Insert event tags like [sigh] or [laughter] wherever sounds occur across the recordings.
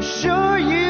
Sure you've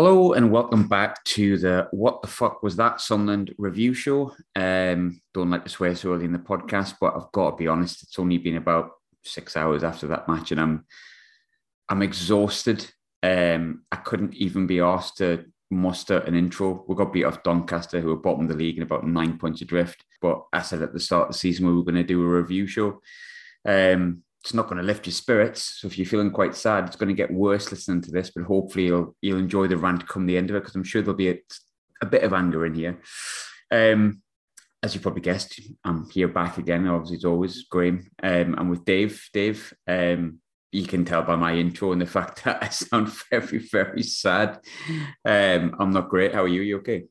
Hello and welcome back to the What the Fuck Was That Sunderland review show. Um, don't like to swear so early in the podcast, but I've got to be honest, it's only been about six hours after that match and I'm I'm exhausted. Um, I couldn't even be asked to muster an intro. We got beat off Doncaster, who were bottom of the league and about nine points adrift. But I said at the start of the season we were going to do a review show. Um, it's not going to lift your spirits. So if you're feeling quite sad, it's going to get worse listening to this. But hopefully you'll you'll enjoy the rant come the end of it because I'm sure there'll be a, a bit of anger in here. Um, as you probably guessed, I'm here back again. Obviously, it's always Graham. Um, I'm with Dave. Dave, um, you can tell by my intro and the [laughs] fact that I sound very, very sad. Um, I'm not great. How are you? You okay?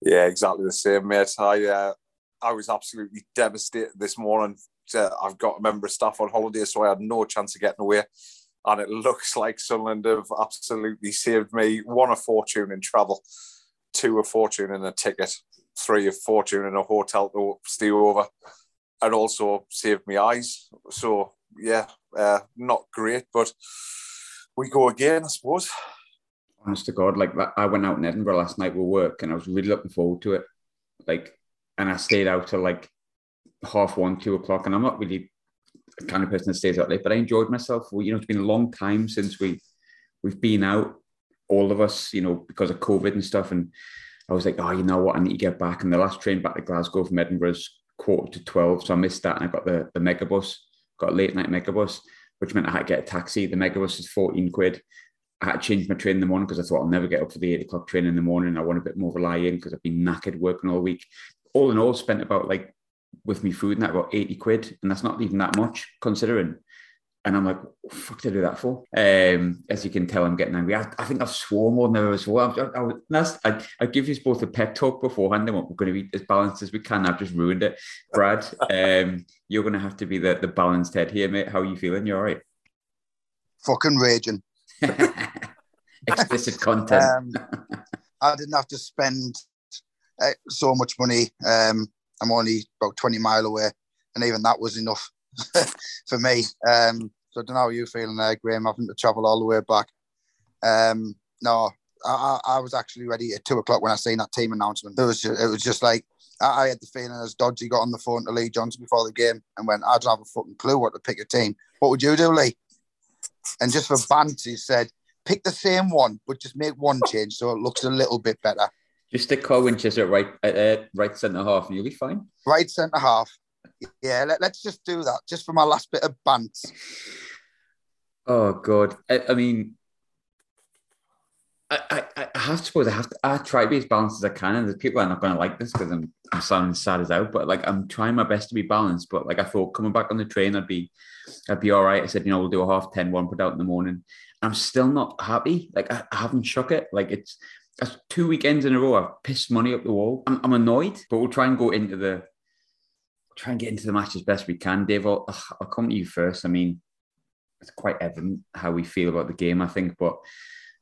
Yeah, exactly the same, mate. I uh, I was absolutely devastated this morning. Uh, I've got a member of staff on holiday, so I had no chance of getting away. And it looks like Sunderland have absolutely saved me. One, a fortune in travel, two, a fortune in a ticket, three, a fortune in a hotel to stay over, and also saved me eyes. So, yeah, uh, not great, but we go again, I suppose. Honest to God, like I went out in Edinburgh last night with work, and I was really looking forward to it. Like, and I stayed out till like half one, two o'clock, and I'm not really the kind of person that stays out late, but I enjoyed myself. Well, you know, it's been a long time since we we've been out, all of us, you know, because of COVID and stuff. And I was like, oh, you know what, I need to get back. And the last train back to Glasgow from Edinburgh is quarter to twelve, so I missed that, and I got the the megabus, got a late night megabus, which meant I had to get a taxi. The megabus is fourteen quid. I had to change my train in the morning because I thought I'll never get up for the eight o'clock train in the morning. I want a bit more of a lie in because I've been knackered working all week. All in all, spent about like with me food and that about 80 quid. And that's not even that much considering. And I'm like, what the fuck did I do that for? Um, as you can tell, I'm getting angry. I, I think I've sworn more than ever swore. I, I, I, I give you both a pep talk beforehand and what we're going to be as balanced as we can. I've just ruined it. Brad, um, [laughs] you're going to have to be the, the balanced head here, mate. How are you feeling? You're all right? fucking raging. [laughs] Explicit content. Um, I didn't have to spend uh, so much money. Um, I'm only about 20 mile away, and even that was enough [laughs] for me. Um, so I don't know how you're feeling there, Graham, having to travel all the way back. Um, no, I, I was actually ready at two o'clock when I seen that team announcement. It was just, it was just like I, I had the feeling as Dodgy got on the phone to Lee Johnson before the game and went, I don't have a fucking clue what to pick a team. What would you do, Lee? And just for bants, he said, pick the same one, but just make one change so it looks a little bit better. Just stick Winchester at right, uh, right centre half and you'll be fine. Right centre half. Yeah, let, us just do that, just for my last bit of bant. Oh God! I, I mean, I, I, I have to suppose I have to. I try to be as balanced as I can, and the people are not going to like this because I'm I'm sounding sad as out. But like I'm trying my best to be balanced. But like I thought, coming back on the train, I'd be, I'd be all right. I said, you know, we'll do a half ten one, put out in the morning. I'm still not happy. Like I, I haven't shook it. Like it's that's two weekends in a row. I've pissed money up the wall. I'm, I'm annoyed, but we'll try and go into the try and get into the match as best we can. Dave, I'll, I'll come to you first. I mean, it's quite evident how we feel about the game, I think, but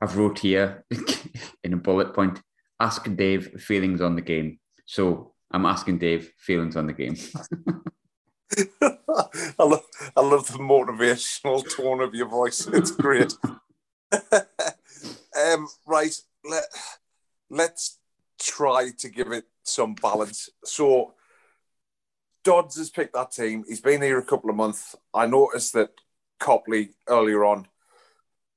I've wrote here [laughs] in a bullet point, ask Dave feelings on the game. So I'm asking Dave feelings on the game. [laughs] I love, I love the motivational tone of your voice. It's great. [laughs] um, right, let, let's try to give it some balance. So, Dodds has picked that team. He's been here a couple of months. I noticed that Copley earlier on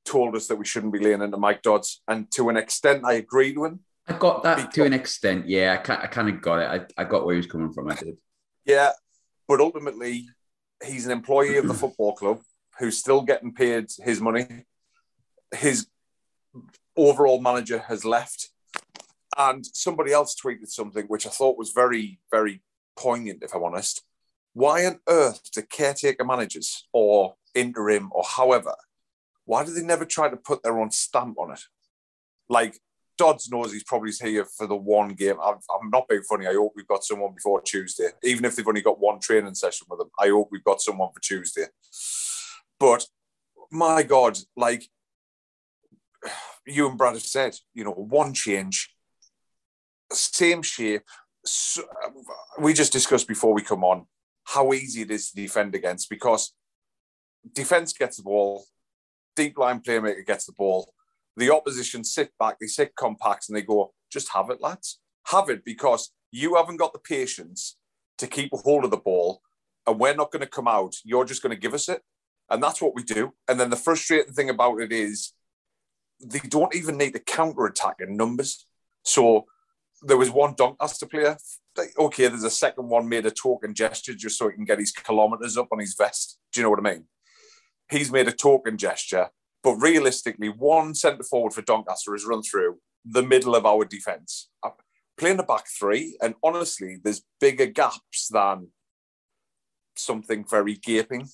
told us that we shouldn't be leaning into Mike Dodds, and to an extent, I agreed with him. I got that to an extent. Yeah, I, I kind of got it. I, I got where he was coming from. I did. Yeah, but ultimately, he's an employee of the football club who's still getting paid his money. His overall manager has left, And somebody else tweeted something which I thought was very, very poignant, if I'm honest. Why on earth do caretaker managers or interim or however, why do they never try to put their own stamp on it? Like Dodds knows he's probably here for the one game. I'm, I'm not being funny. I hope we've got someone before Tuesday. Even if they've only got one training session with them, I hope we've got someone for Tuesday. But my God, like you and Brad have said, you know, one change, same shape. So, um, we just discussed before we come on how easy it is to defend against because defense gets the ball, deep line playmaker gets the ball, the opposition sit back, they sit compact, and they go, just have it, lads. Have it because you haven't got the patience to keep hold of the ball, and we're not going to come out. You're just going to give us it. And that's what we do. And then the frustrating thing about it is they don't even need to counter attack in numbers. So there was one Doncaster player. Okay, there's a second one made a token gesture just so he can get his kilometers up on his vest. Do you know what I mean? He's made a token gesture, but realistically, one centre forward for Doncaster has run through the middle of our defence. Uh, playing a back three, and honestly, there's bigger gaps than something very gaping.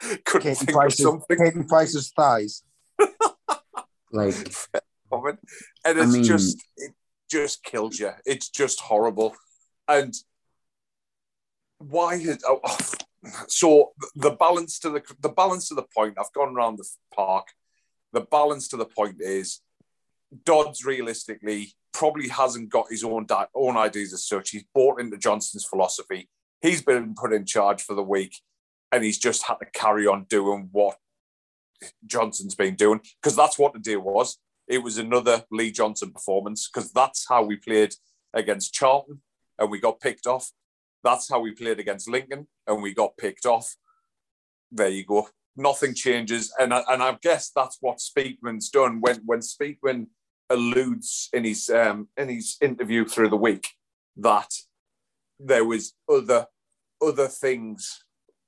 [laughs] Couldn't Katie think of something. Katie Price's thighs. [laughs] Like, [laughs] and I it's mean- just it just kills you. It's just horrible. And why is oh, oh, so the balance to the the balance to the point? I've gone around the park. The balance to the point is Dodds realistically probably hasn't got his own di- own ideas as such. He's bought into Johnson's philosophy. He's been put in charge for the week, and he's just had to carry on doing what Johnson's been doing because that's what the deal was. It was another Lee Johnson performance because that's how we played against Charlton and we got picked off. That's how we played against Lincoln and we got picked off. There you go. Nothing changes, and I, and I guess that's what Speakman's done when when Speakman alludes in his um, in his interview through the week that there was other other things,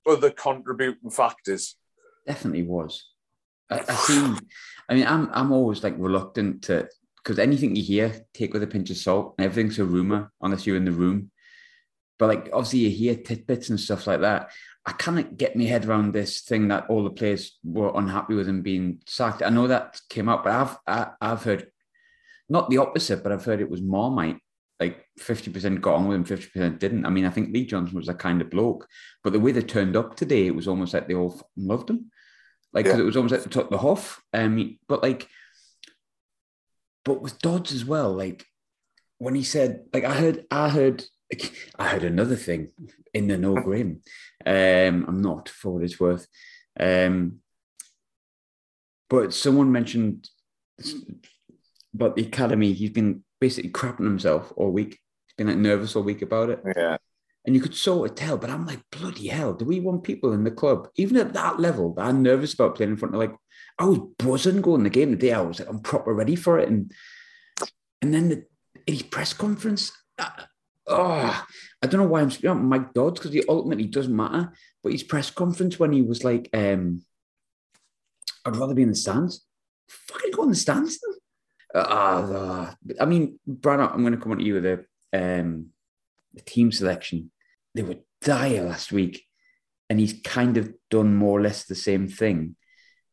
other contributing factors definitely was. I, I. I mean, I'm I'm always like reluctant to because anything you hear, take with a pinch of salt. And everything's a rumor unless you're in the room. But like, obviously, you hear tidbits and stuff like that. I can't get my head around this thing that all the players were unhappy with him being sacked. I know that came up, but I've I, I've heard not the opposite, but I've heard it was Marmite. Like fifty percent got on with him, fifty percent didn't. I mean, I think Lee Johnson was a kind of bloke, but the way they turned up today, it was almost like they all loved him. Like 'cause Yeah. it was almost at the top of the huff. Um, but like, but with Dodds as well, like when he said, like I heard, I heard, I heard another thing in the no grim. Um, I'm not for what it's worth. Um, but someone mentioned about the academy. He's been basically crapping himself all week. He's been like nervous all week about it. Yeah. And you could sort of tell, but I'm like, bloody hell, do we want people in the club, even at that level, are nervous about playing in front of like, I was buzzing going the game today. I was like, I'm proper ready for it. And and then the his press conference, uh, oh, I don't know why I'm speaking about Mike Dodds because he ultimately doesn't matter. But his press conference when he was like, um, I'd rather be in the stands. Fucking go in the stands. Uh, uh, I mean, Brad, I'm going to come on to you with a, um, the team selection. They were dire last week, and he's kind of done more or less the same thing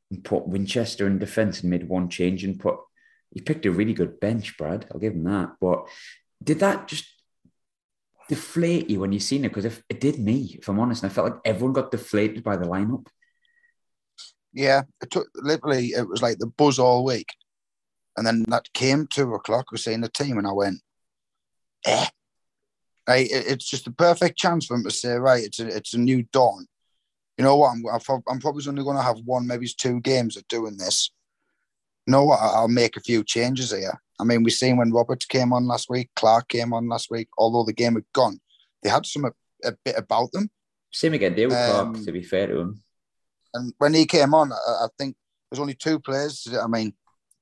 and put Winchester in defence and made one change and put. He picked a really good bench, Brad. I'll give him that. But did that just deflate you when you seen it? Because if it did me, if I'm honest, and I felt like everyone got deflated by the lineup. Yeah, it took literally. It was like the buzz all week, and then that came two o'clock. We're seeing the team, and I went, eh. Right, it's just a perfect chance for him to say, right, it's a, it's a new dawn. You know what? I'm, I'm probably only going to have one, maybe two games of doing this. You know what? I'll make a few changes here. I mean, we seen when Roberts came on last week, Clarke came on last week. Although the game had gone, they had some a, a bit about them. Same again, David Um, Clarke, to be fair to him. And when he came on, I, I think there's only two players. I mean,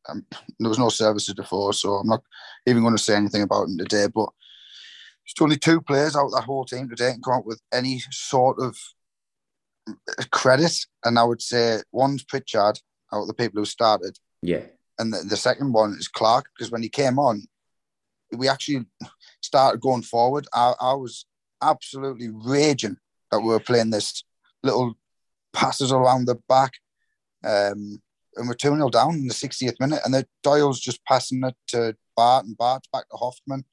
um, there was no services before, so I'm not even going to say anything about him today. But there's only two players out of that whole team today and come out with any sort of credit. And I would say one's Pritchard out of the people who started, Yeah. and the, the second one is Clarke because when he came on, we actually started going forward, I, I was absolutely raging that we were playing this little passes around the back. Um, and we're 2 0 down in the 60th minute, and the Doyle's just passing it to Batth and Batth's back to Hoffmann.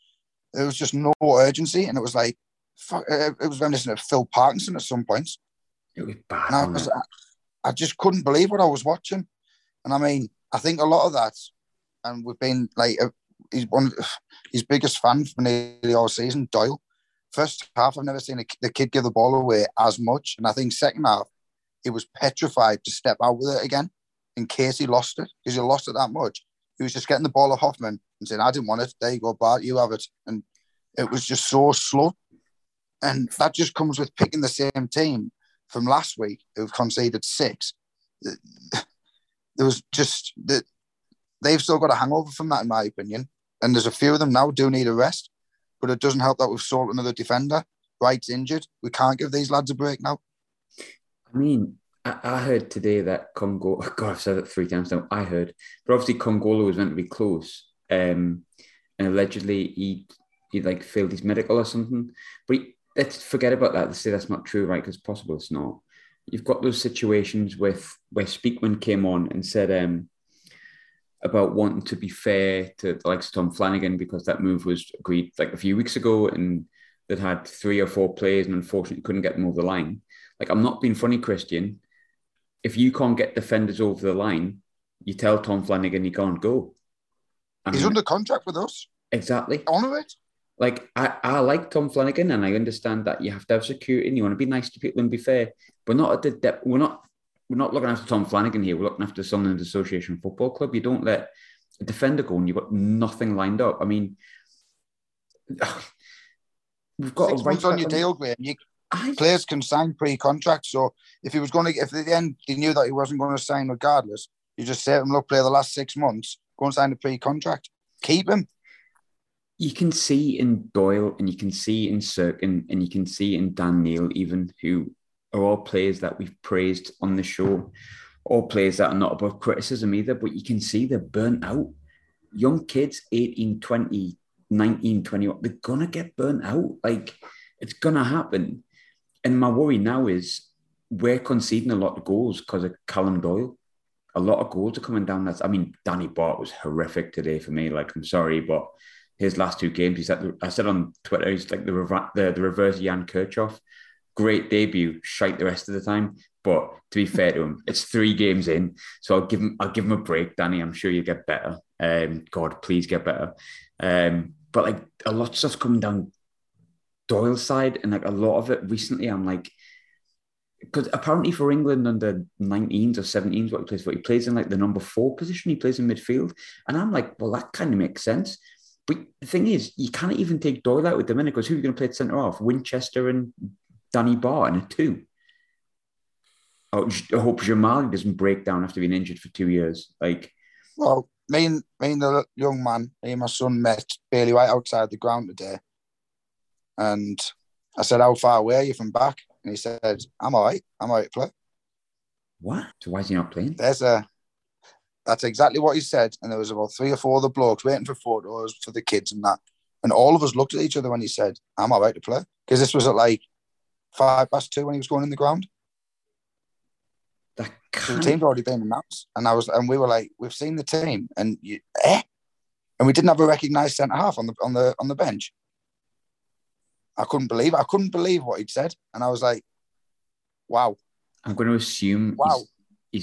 There was just no urgency, and it was like, fuck, it was reminiscent of Phil Parkinson at some points. It was bad. I, it? I, I just couldn't believe what I was watching. And I mean, I think a lot of that, and we've been like, uh, he's one of his biggest fan for nearly all season, Doyle. First half, I've never seen a, the kid give the ball away as much. And I think second half, he was petrified to step out with it again in case he lost it, because he lost it that much. He was just getting the ball at Hoffmann and saying, I didn't want it. There you go, Batth, you have it. And it was just so slow. And that just comes with picking the same team from last week who've conceded six. There was just that they've still got a hangover from that, in my opinion. And there's a few of them now do need a rest, but it doesn't help that we've sold another defender. Wright's injured. We can't give these lads a break now. I mean, I, I heard today that Congo, [laughs] God, I've said it three times now. I heard, but obviously Kongolo was meant to be close, um, and allegedly he he like failed his medical or something. But he, let's forget about that. Let's say that's not true, right? Because possible it's not. You've got those situations with where Speakman came on and said um, about wanting to be fair to of Tom Flanagan because that move was agreed like a few weeks ago and that had three or four players and unfortunately couldn't get them over the line. Like I'm not being funny, Kristjaan. If you can't get defenders over the line, you tell Tom Flanagan he can't go. I He's mean, under contract with us. exactly. Honour it. Like I, I like Tom Flanagan and I understand that you have to have security and you want to be nice to people and be fair, but not at the depth. We're not we're not looking after Tom Flanagan here. We're looking after Sunderland Association Football Club. You don't let a defender go and you've got nothing lined up. I mean, [sighs] we've got Six a right months on your deal, Graham. You, I, players can sign pre-contract. So if he was going to, if at the end he knew that he wasn't going to sign regardless, you just say to him, look, play the last six months, go and sign a pre-contract. Keep him. you can see in Doyle and you can see in Cirkin and you can see in Dan Neil, even who are all players that we've praised on the show, all players that are not above criticism either, but you can see they're burnt out. Young kids, 18, 20, 19, 21, they're going to get burnt out. Like it's going to happen. And my worry now is we're conceding a lot of goals because of Callum Doyle. A lot of goals are coming down. That's, I mean, Danny Batth was horrific today for me. Like, I'm sorry, but his last two games, he said, I said on Twitter, he's like the, the, the reverse Jan Kirchhoff. Great debut, shite the rest of the time. But to be fair to him, [laughs] it's three games in, so I'll give him I'll give him a break, Danny. I'm sure you'll get better. Um, God, please get better. Um, but like a lot of stuff's coming down Doyle's side, and like a lot of it recently, I'm like, because apparently for England under 19s or 17s, what he plays for, he plays in like the number four position. He plays in midfield, and I'm like, well, that kind of makes sense. But the thing is, you can't even take Doyle out with the minute because who are you going to play at centre half? Winchester and Danny Batth in a two. I hope Xhemajli doesn't break down after being injured for two years. Like, Well, me and me and the young man, me and my son met Bailey Wright outside the ground today, and I said, "How far away are you from back?" And he said, "I'm all right. I'm all right to play." what? So why is he not playing? There's a. That's exactly what he said, and there was about three or four other blokes waiting for photos for the kids and that, and all of us looked at each other when he said, "I'm all right to play," because this was at like five past two when he was going in the ground. That So the team's already been announced, and I was, and we were like, we've seen the team, and you, eh, and we didn't have a recognised centre half on the on the on the bench. I couldn't believe, I couldn't believe what he'd said, and I was like, wow, I'm going to assume Wow. he's,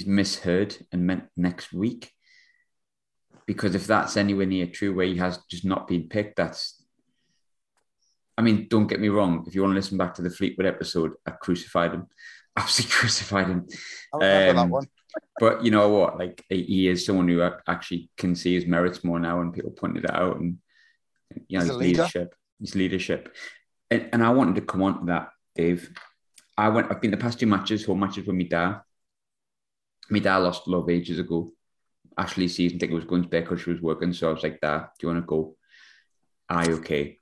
he's misheard and meant next week. Because if that's anywhere near true, where he has just not been picked, that's. I mean, don't get me wrong. If you want to listen back to the Fleetwood episode, I crucified him, [laughs] absolutely crucified him. I remember Um, that one. But you know what? Like he is someone who actually can see his merits more now, and people pointed it out, and you know his leader. leadership, his leadership, and, and I wanted to come on to that, Dave. I went. I've been the past two matches, home matches with my dad. My dad lost love ages ago. Ashley's season ticket was going to bed because she was working, so I was like, "Dad, do you want to go?" Aye, okay.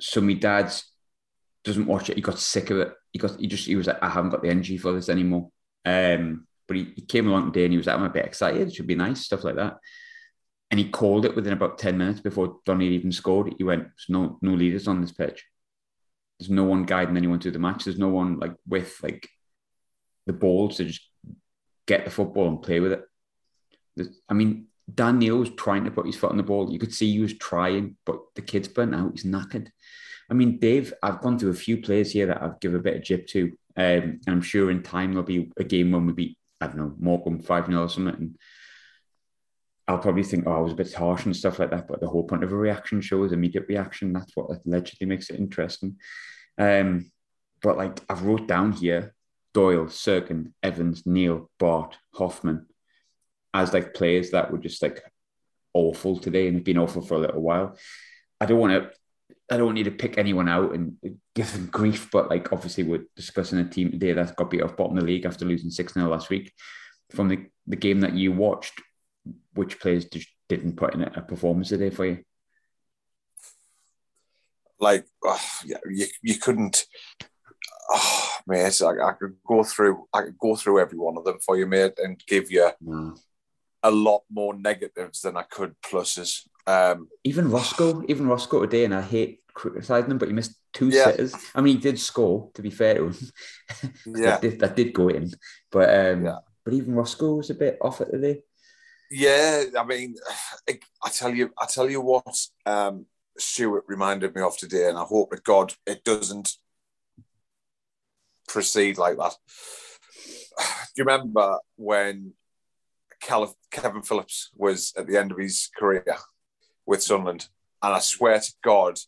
So my dad's doesn't watch it. He got sick of it. He got. He just. He was like, "I haven't got the energy for this anymore." Um, but he, he came along today and he was like, I'm a bit excited. It should be nice, stuff like that. And he called it within about 10 minutes before Donny even scored. He went, There's no no leaders on this pitch. There's no one guiding anyone through the match. There's no one like with like the balls to just get the football and play with it. There's- I mean, Dan Neil was trying to put his foot on the ball. You could see he was trying, but the kid's burnt out. He's knackered. I mean, Dave, I've gone through a few players here that I've given a bit of jip to. Um, and I'm sure in time there'll be a game when we beat, I don't know, Morecambe 5 0 or something. And I'll probably think, oh, I was a bit harsh and stuff like that. But the whole point of a reaction show is immediate reaction. That's what allegedly makes it interesting. Um, but like I've wrote down here Doyle, Cirkin, Evans, Neil, Batth, Hoffmann as like players that were just like awful today and have been awful for a little while. I don't want to. I don't need to pick anyone out and give them grief, but like obviously we're discussing a team today that got beat off bottom of the league after losing 6 0 last week. From the, the game that you watched, which players just didn't put in a performance today for you? like oh, yeah, you, you couldn't oh mate I, I could go through I could go through every one of them for you mate and give you No. a lot more negatives than I could pluses um Even Roscoe, even Roscoe today, and I hate criticising him, but he missed two Yeah. sitters. I mean, he did score, to be fair to him. [laughs] yeah that, did, that did go in. But um, Yeah. but even Roscoe was a bit off it today. Yeah I mean [sighs] I, tell you I tell you what um Stewart reminded me of today and I hope that God it doesn't proceed like that [sighs] do you remember when Kevin Phillips was at the end of his career with Sunderland? And I swear to God,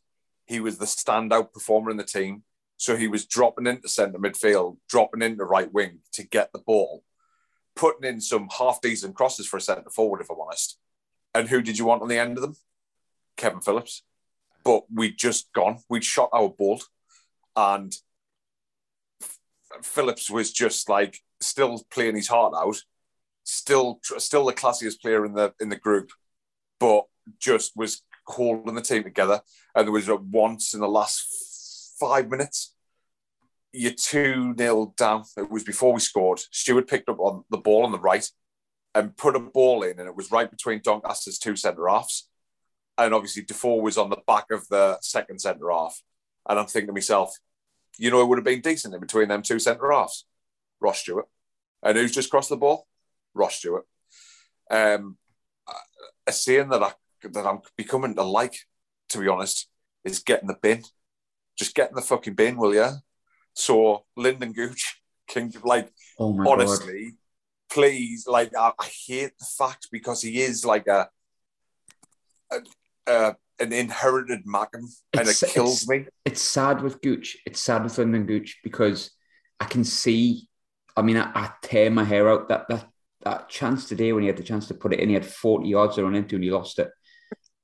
he was the standout performer in the team. So he was dropping into centre midfield, dropping into right wing to get the ball, putting in some half decent crosses for a centre forward, if I'm honest. And who did you want on the end of them? Kevin Phillips. But we'd just gone, we'd shot our bolt, and Phillips was just like still playing his heart out, still still the classiest player in the in the group, but just was holding the team together. And there was once in the last five minutes, you're two nil down. It was before we scored. Stewart picked up on the ball on the right and put a ball in, and it was right between Doncaster's two centre halves. And obviously Defoe was on the back of the second centre half. And I'm thinking to myself, you know, it would have been decent in between them two centre halves. Ross Stewart. And who's just crossed the ball? Ross Stewart. Um, a saying that I that I'm becoming to like, to be honest, is getting the bin. Just get in the fucking bin, will you? So Lynden Gooch can like Oh my god! honestly, please, like I, I hate the fact because he is like a, a, a an inherited Mackem, and it kills it's- me. It's sad with Gooch. It's sad with Lynden Gooch because I can see. I mean, I, I tear my hair out. That that that chance today when he had the chance to put it in, he had forty yards to run into and he lost it.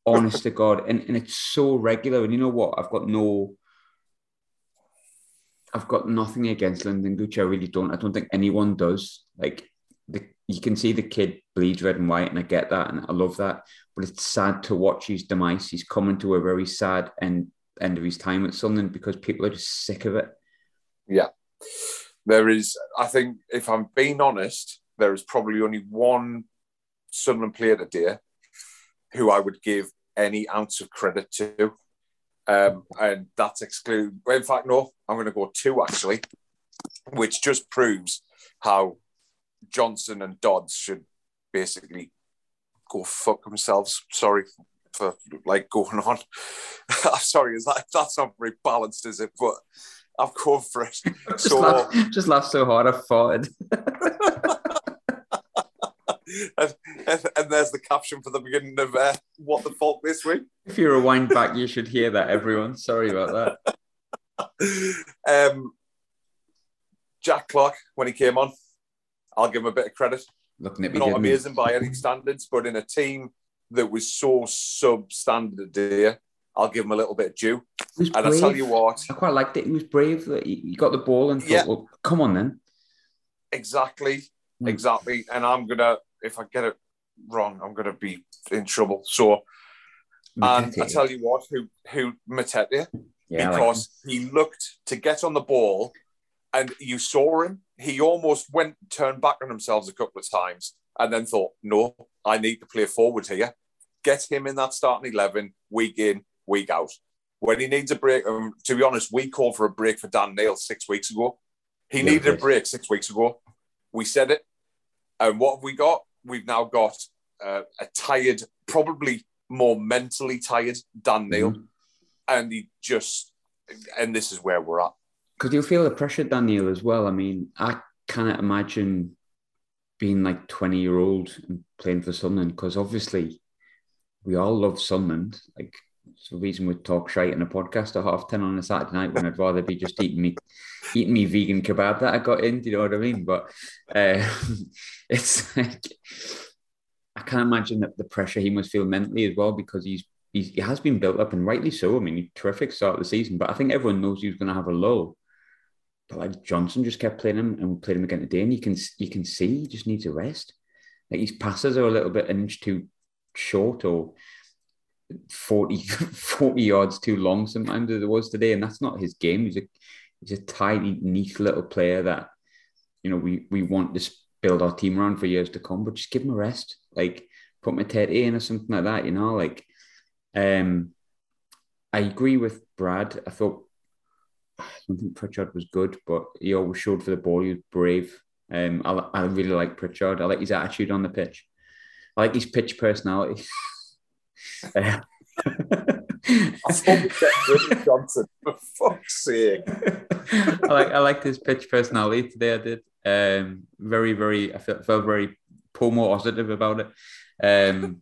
Honest to God, and and it's so regular. And you know what? I've got no. I've got nothing against Lynden Gooch. I really don't. I don't think anyone does. Like the, you can see the kid bleeds red and white, and I get that, and I love that. But it's sad to watch his demise. He's coming to a very sad end end of his time at Sunderland because people are just sick of it. Yeah, there is. I think if I'm being honest, there is probably only one Sunderland player today who I would give any ounce of credit to. Um, and that's exclude. well, In fact, no, I'm going to go two actually, which just proves how Johnson and Dodds should basically go fuck themselves. Sorry for like going on. [laughs] I'm sorry, is that that's not very balanced, is it? But I've gone for it. [laughs] Just, So laugh, just laugh so hard I farted. [laughs] and, and, and there's the caption for the beginning of uh, what the fuck this week. If you rewind back, you should hear that, everyone. Sorry about that. [laughs] Um, Jack Clarke, when he came on, I'll give him a bit of credit. Looking at me, Not amazing by any standards, but in a team that was so substandard today, I'll give him a little bit of due. And I tell you what, I quite liked it. He was brave. that He got the ball and thought, Yeah. well, come on then. exactly, Mm. exactly. And I'm gonna, if I get it wrong, I'm gonna be in trouble. So, and I tell you what, who who Matete, yeah, I like because he looked to get on the ball and you saw him. He almost went turned back on himself a couple of times and then thought, no, I need to play forward here. get him in that starting 11 week in, week out. When he needs a break, um, to be honest, we called for a break for Dan Neil six weeks ago. He Yeah, needed a break six weeks ago. We said it. And what have we got? We've now got uh, a tired, probably more mentally tired Dan Neil. Mhm. And he just, and this is where we're at. Because you feel the pressure, Daniel, as well. I mean, I cannot imagine being like 20 year old and playing for Sunderland because obviously we all love Sunderland. Like, it's the reason we talk shite in a podcast at half 10 on a Saturday night when I'd rather be just eating me eating me vegan kebab that I got in. Do you know what I mean? But uh, [laughs] it's like, I can't imagine that the pressure he must feel mentally as well because he's, he's he has been built up and rightly so. I mean, terrific start of the season, but I think everyone knows he was going to have a low. But like Johnson just kept playing him and we played him again today, and you can you can see he just needs a rest. Like his passes are a little bit an inch too short or 40, [laughs] 40 yards too long sometimes as it was today, and that's not his game. He's a he's a tiny, neat little player that you know we we want to build our team around for years to come, but just give him a rest. Like put Matete in or something like that, you know, like um I agree with Brad. I thought I don't think Pritchard was good, but he always showed for the ball. He was brave. Um, I, I really like Pritchard. I like his attitude on the pitch. I like his pitch personality. [laughs] I [laughs] thought we kept Johnson, [laughs] for fuck's sake. I like I liked his pitch personality today. I did. Um, very very. I felt, felt very pomo positive about it. Um,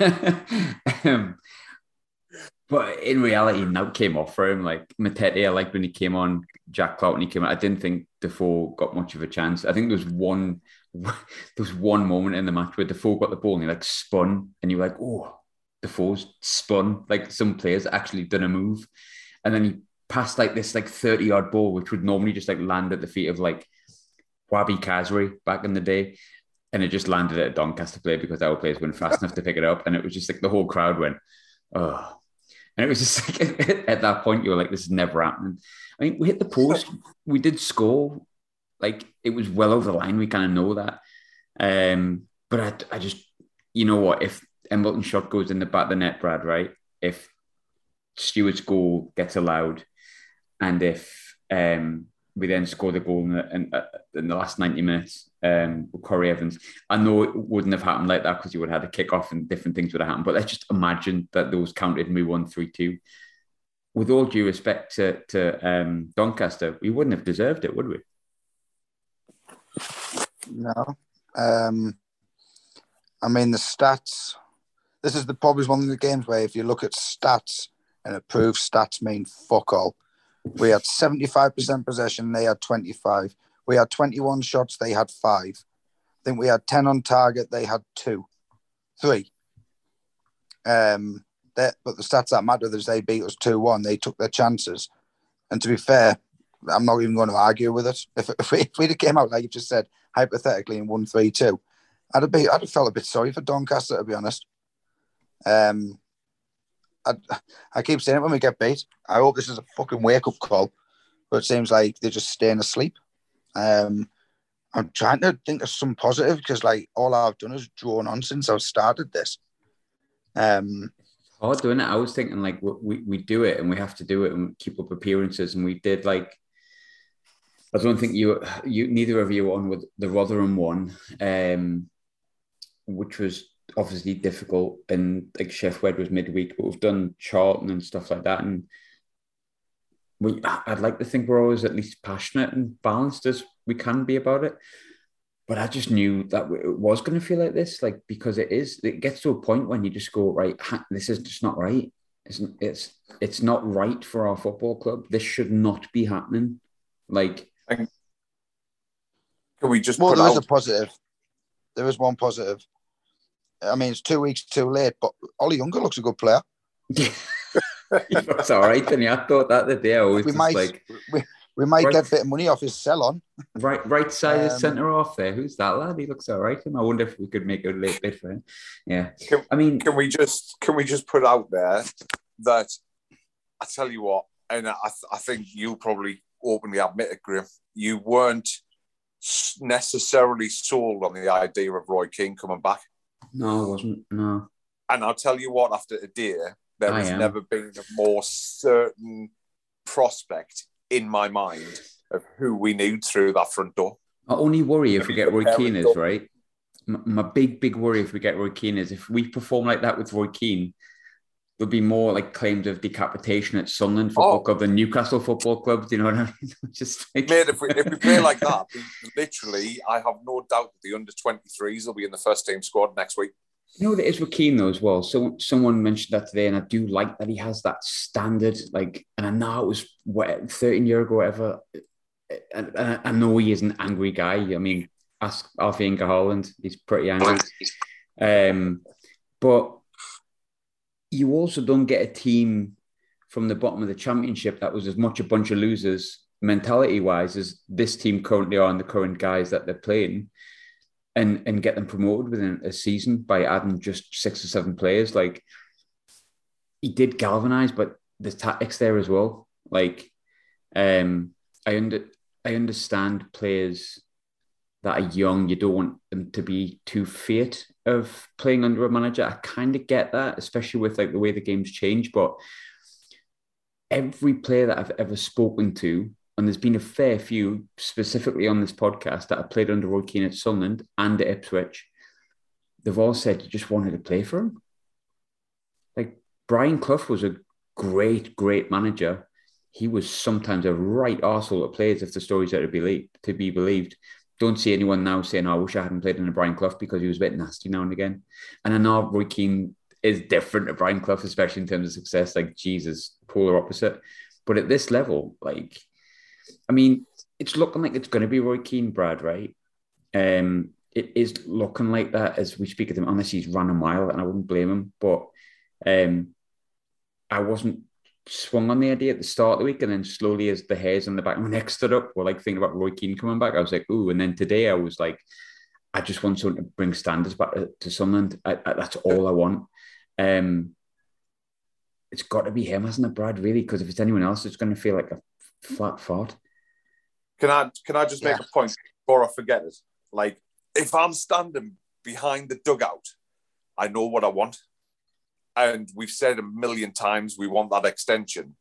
[laughs] um, but in reality, now came off for him. Like Matete, I liked when he came on. Jack Clout when he came on. I didn't think Defoe got much of a chance. I think there was one, there was one moment in the match where Defoe got the ball and he like spun, and you're like, oh, Defoe's spun. Like some players actually done a move, and then he passed like this like 30 yard ball, which would normally just like land at the feet of like Wahbi Khazri back in the day. And it just landed at a Doncaster player because our players weren't fast enough to pick it up. And it was just like the whole crowd went, oh. And it was just [laughs] like at that point, you were like, this is never happening. I mean, we hit the post, we did score. Like it was well over the line. We kind of know that. Um, but I, I just, you know what? If Embleton shot goes in the back of the net, Brad, right? If Stewart's goal gets allowed, and if um, we then score the goal in the, in, uh, in the last 90 minutes um, with Corry Evans, I know it wouldn't have happened like that because you would have had a kick off and different things would have happened. But let's just imagine that those counted and we won 3 2. With all due respect to, to um, Doncaster, we wouldn't have deserved it, would we? No. Um, I mean, the stats. This is the probably one of the games where if you look at stats and it proves stats mean fuck all. We had 75% possession, they had 25. We had 21 shots, they had five. I think we had 10 on target, they had two, three. Um, but the stats that matter is they beat us 2 1. They took their chances. And to be fair, I'm not even going to argue with it. If, if, we, if we'd have came out, like you just said, hypothetically, and won 3 2, I'd have, I'd have felt a bit sorry for Doncaster, to be honest. Um, I, I keep saying it when we get beat. I hope this is a fucking wake up call, but it seems like they're just staying asleep. Um, I'm trying to think of some positive because, like, all I've done is drawn on since I've started this. Um, hard doing it. I was thinking like we, we do it and we have to do it and keep up appearances, and we did like. I don't think you you neither of you were on with the Rotherham one, um, which was obviously difficult, and like Sheff Wed was midweek, but we've done Charlton and stuff like that, and we I'd like to think we're always at least passionate and balanced as we can be about it. But I just knew that it was going to feel like this, like because it is. It gets to a point when you just go, right, this is just not right. It's it's it's not right for our football club. This should not be happening. Like Can we just well, put there is out? a positive. There is one positive. I mean, it's two weeks too late, but Ollie Younger looks a good player. [laughs] it's all right. And I thought that the day I was We might, like we, we might Right. get a bit of money off his sell on. right right side of Um, centre off there. Who's that lad? He looks all right. I wonder if we could make a late bid for him. Yeah. Can- I mean, Can we just can we just put out there that I tell you what, and I, I think you probably openly admit it, Graham. You weren't necessarily sold on the idea of Roy Keane coming back. No, it wasn't. No. And I'll tell you what, after today, there I has am. never been a more certain prospect in my mind of who we need through that front door. My only worry if we get Roy Keane is right. My, my big, big worry if we get Roy Keane is if we perform like that with Roy Keane, there'll be more like claims of decapitation at Sunderland Football Oh. Club than Newcastle Football Club. Do you know what I mean? [laughs] Just like, Mate, if we, if we play like [laughs] that, literally, I have no doubt that the under 23s will be in the first team squad next week. You know what it is with Keane though as well. So someone mentioned that today, and I do like that he has that standard. Like, and I know it was what thirteen year ago, whatever. And, and I know he is an angry guy. I mean, ask Alf-Inge Haaland; he's pretty angry. Um, but you also don't get a team from the bottom of the championship that was as much a bunch of losers mentality wise as this team currently are and the current guys that they're playing and and get them promoted within a season by adding just six or seven players. Like he did galvanize but the tactics there as well. Like um i under i understand players that are young you don't want them to be too fit of playing under a manager i kind of get that especially with like the way the game's changed but every player that i've ever spoken to and there's been a fair few specifically on this podcast that have played under Roy Keane at Sunderland and at Ipswich. They've all said you just wanted to play for him. Like Brian Clough was a great, great manager. He was sometimes a right arsehole at players if the stories are to be, to be believed. Don't see anyone now saying, oh, I wish I hadn't played under Brian Clough because he was a bit nasty now and again. And I know Roy Keane is different to Brian Clough, especially in terms of success. Like, Jesus, polar opposite. But at this level, like, I mean, it's looking like it's going to be Roy Keane, Brad, right? Um, it is looking like that as we speak of him, unless he's run a mile, and I wouldn't blame him. But um, I wasn't swung on the idea at the start of the week, and then slowly as the hairs on the back of my neck stood up, we were like thinking about Roy Keane coming back. I was like, ooh, and then today I was like, I just want someone to bring standards back to, to Sunderland. I, I, that's all I want. Um, it's got to be him, hasn't it, Brad? Really? Because if it's anyone else, it's going to feel like a flat fart. Can I can I just make Yeah. a point before I forget it? Like, if I'm standing behind the dugout, I know what I want. And we've said a million times we want that extension.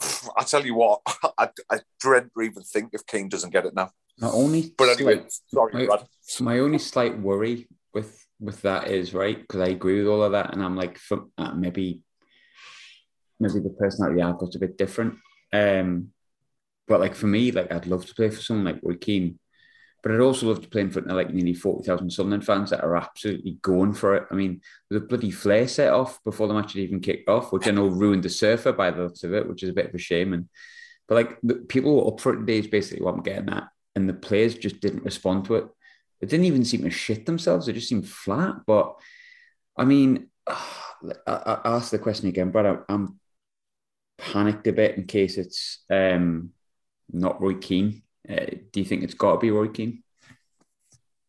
[sighs] I tell you what, [laughs] I, I dread to even think if Keane doesn't get it now. My only, But anyway, slight- sorry, my, Brad. my only slight worry with with that is right because I agree with all of that, and I'm like, for, uh, maybe maybe the personality I've got's a bit different. Um, but like for me, like I'd love to play for someone like Roy Keane, but I'd also love to play in front of like nearly forty thousand Sunderland fans that are absolutely going for it. I mean, there's a bloody flare set off before the match had even kicked off, which I know ruined the surfer by the looks of it, which is a bit of a shame. And but like the people were up for it today is basically what I'm getting at, and the players just didn't respond to it. They didn't even seem to shit themselves. They just seemed flat. But I mean, [sighs] I, ask the question again, I, I'm panicked a bit in case it's um, not Roy Keane. Uh, do you think it's got to be Roy Keane?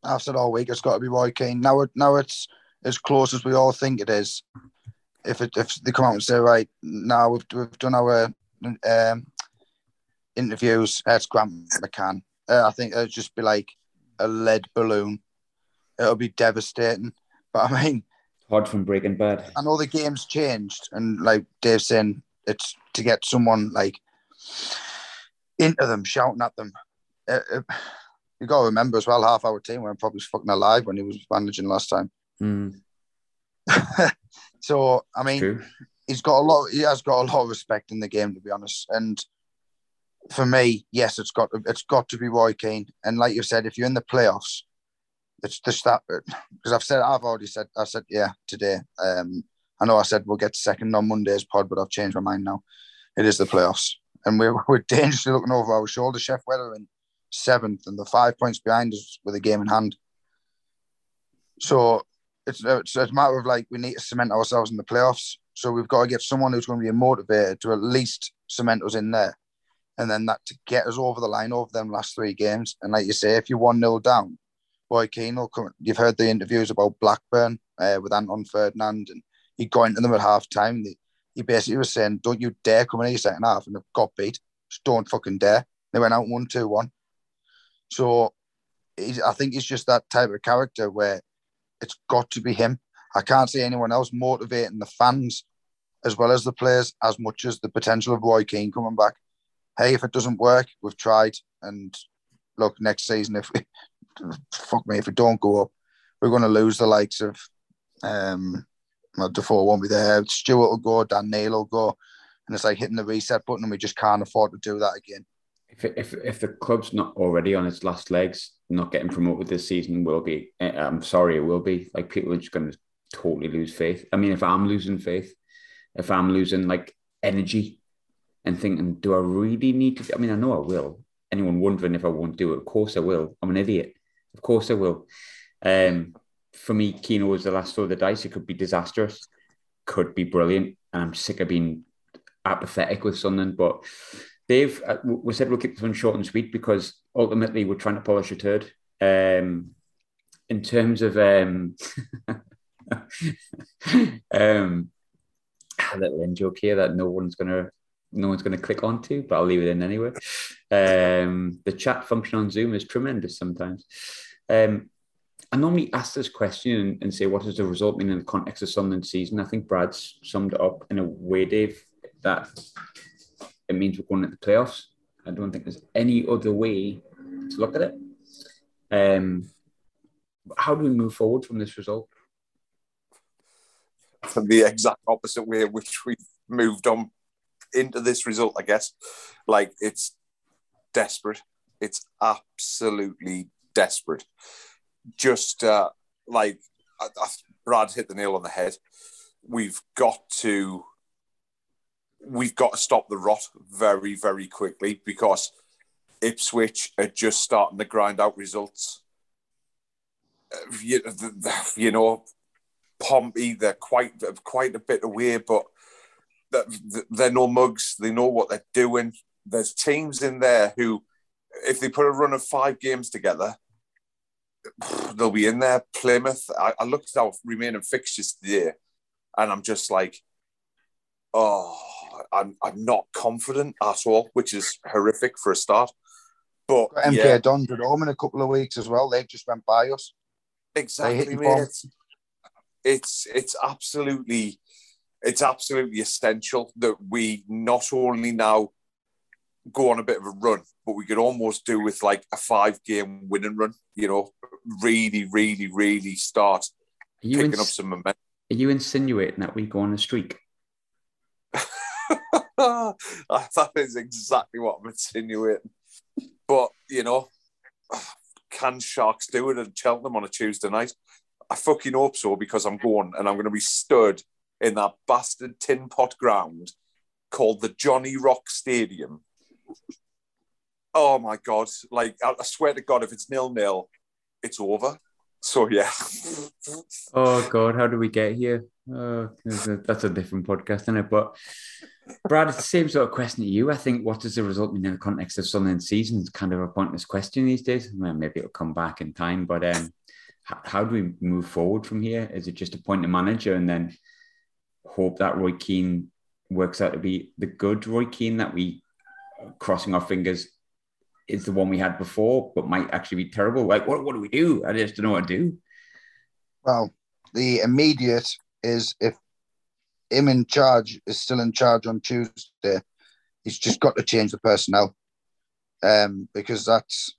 I've said all week it's got to be Roy Keane. Now, now it's as close as we all think it is. If it, if they come out and say right now we've we've done our um, interviews, it's Grant McCann. Uh, I think it'll just be like a lead balloon. It'll be devastating. But I mean, Hard from Breaking Bad. I know the game's changed, and like Dave's saying, it's to get someone like into them, shouting at them. Uh, uh, you got to remember as well, half our team were probably fucking alive when he was managing last time. Mm, [laughs] So I mean, true. he's got a lot. He has got a lot of respect in the game, to be honest. And for me, yes, it's got it's got to be Roy Keane. And like you said, if you're in the playoffs, it's just that because I've said I've already said I said yeah today. Um, I know I said we'll get second on Monday's pod, but I've changed my mind now. It is the playoffs, and we're [laughs] we're dangerously looking over our shoulder. Chef Weather in seventh, and the five points behind us with a game in hand. So it's it's a matter of like we need to cement ourselves in the playoffs. So we've got to get someone who's going to be motivated to at least cement us in there, and then that to get us over the line over them last three games. And like you say, if you're one 0 down, Roy Keane will come. You've heard the interviews about Blackburn uh, with Anton Ferdinand, and he got into them at half time. He basically was saying, "Don't you dare come in your second half," and they've got beat. Just don't fucking dare. They went out one two one. So I think he's just that type of character where it's got to be him. I can't see anyone else motivating the fans as well as the players as much as the potential of Roy Keane coming back. Hey, if it doesn't work, we've tried. And look, next season, if we, [laughs] fuck me, if we don't go up, we're going to lose the likes of um, Defoe won't be there. Stewart will go, Dan Neil will go, and it's like hitting the reset button, and we just can't afford to do that again. If, if, if the club's not already on its last legs, not getting promoted this season will be. eh, I'm sorry, it will be. Like people are just going to totally lose faith. I mean, if I'm losing faith, if I'm losing like energy, and thinking, do I really need to? I mean, I know I will. Anyone wondering if I won't do it? Of course I will. I'm an idiot. Of course I will. Um, for me, Keano was the last throw of the dice. It could be disastrous, could be brilliant, and I'm sick of being apathetic with something. But Dave, uh, we said we'll keep this one short and sweet because ultimately we're trying to polish a turd. Um, in terms of um, [laughs] um, a little in joke here that no one's gonna no one's gonna click onto, but I'll leave it in anyway. Um, the chat function on Zoom is tremendous sometimes. Um, I normally ask this question and say, what does the result mean in the context of Sunderland season? I think Brad's summed it up in a way, Dave, that it means we're going into the playoffs. I don't think there's any other way to look at it. Um, how do we move forward from this result? From the exact opposite way which we moved on into this result, I guess. Like it's desperate. It's absolutely desperate. Just uh, like I, I, Brad hit the nail on the head. We've got to we've got to stop the rot very, very quickly because Ipswich are just starting to grind out results. You, know, Pompey, they're quite quite a bit away, but they're no mugs. They know what they're doing. There's teams in there who, if they put a run of five games together, they'll be in there. Plymouth. I, I looked at our remaining fixtures today, and I'm just like, oh, I'm I'm not confident at all, which is horrific for a start. But MK yeah, Dons at home in a couple of weeks as well. They've just went by us. exactly, mate. It's, it's it's absolutely it's absolutely essential that we not only now go on a bit of a run, but we could almost do with like a five game winning run. You know, really, really, really start you, picking ins- up some momentum. are you insinuating that we go on a streak? [laughs] that is exactly what I'm insinuating. But you know, can Sharks do it at Cheltenham on a Tuesday night? I fucking hope so because I'm going and I'm going to be stood in that bastard tin pot ground called the Johnny Rock Stadium. Oh my god! Like I I swear to God, if it's nil nil, it's over. So yeah, Oh God, how do we get here? Oh, that's a, different podcast, isn't it? But Brad, it's the same sort of question to you. I think what does the result mean in the context of Sunderland season? It's kind of a pointless question these days. Well, maybe it'll come back in time, but um, how, how do we move forward from here? Is it just appoint a manager and then hope that Roy Keane works out to be the good Roy Keane that we crossing our fingers is the one we had before, but might actually be terrible? Like, what, what do we do? I just don't know what to do. Well, the immediate is if him in charge is still in charge on Tuesday, he's just got to change the personnel. Um, because that's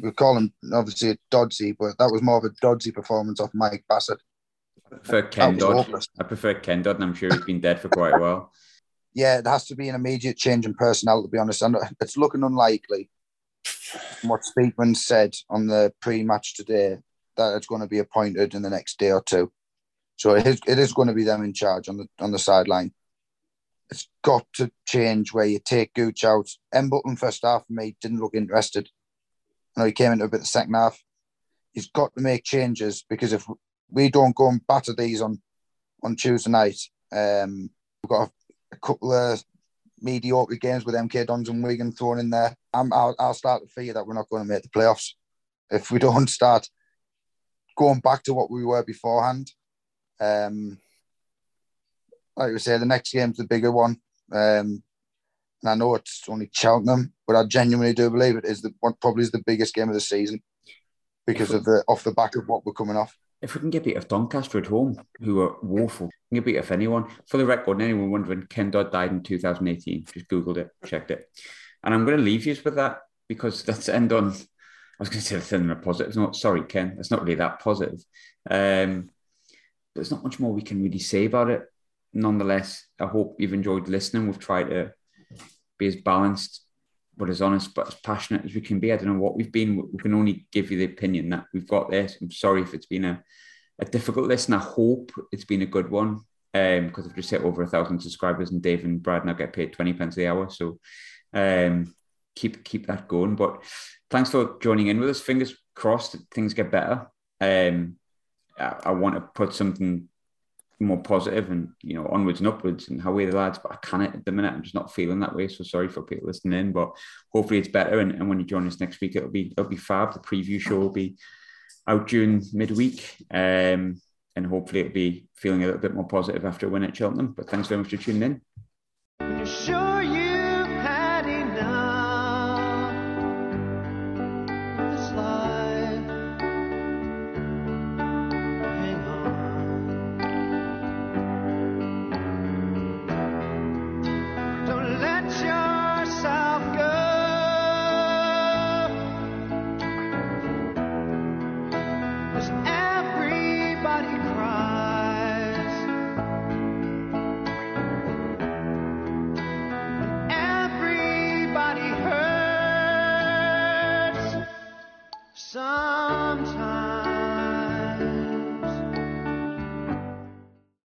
we call him obviously a Dodsey, but that was more of a Dodsey performance off Mike Bassett. I prefer Ken Dodd. hopeless. I prefer Ken Dodd, and I'm sure he's been dead for quite a while. Yeah, it has to be an immediate change in personnel, to be honest. And it's looking unlikely what Speakman said on the pre-match today that it's going to be appointed in the next day or two. So it is, it is going to be them in charge on the on the sideline. It's got to change where you take Gooch out. Embleton first half for me didn't look interested. I know he came into a bit the second half. He's got to make changes because if we don't go and batter these on on Tuesday night, um, we've got a, a couple of mediocre games with MK Dons and Wigan thrown in there. I'm, I'll, I'll start to fear that we're not going to make the playoffs if we don't start going back to what we were beforehand. Um, like we say, the next game's the bigger one. Um, and I know it's only Cheltenham, but I genuinely do believe it is the what probably is the biggest game of the season because of the off the back of what we're coming off. If we can get beat of Doncaster at home, who are woeful, we can get beat of anyone. For the record, anyone wondering, Ken Dodd died in 2018. Just Googled it, checked it. And I'm going to leave you with that because [laughs] that's end on. I was going to say the thing on a positive note. Sorry, Ken. It's not really that positive. Um, there's not much more we can really say about it. Nonetheless, I hope you've enjoyed listening. We've tried to be as balanced but as honest but as passionate as we can be. I don't know what we've been. We can only give you the opinion that we've got this. I'm sorry if it's been a, a difficult listen. I hope it's been a good one um, because I've just hit over a thousand subscribers and Dave and Brad now get paid 20 pence the hour. So um, keep keep that going. But thanks for joining in with us. Fingers crossed that things get better. Um, I, I want to put something more positive and you know onwards and upwards and how we the lads but I can't at the minute. I'm just not feeling that way so sorry for people listening in but hopefully it's better. And, and when you join us next week it'll be it'll be fab. The preview show will be out June midweek um, and hopefully it'll be feeling a little bit more positive after a win at Cheltenham. But thanks very much for tuning in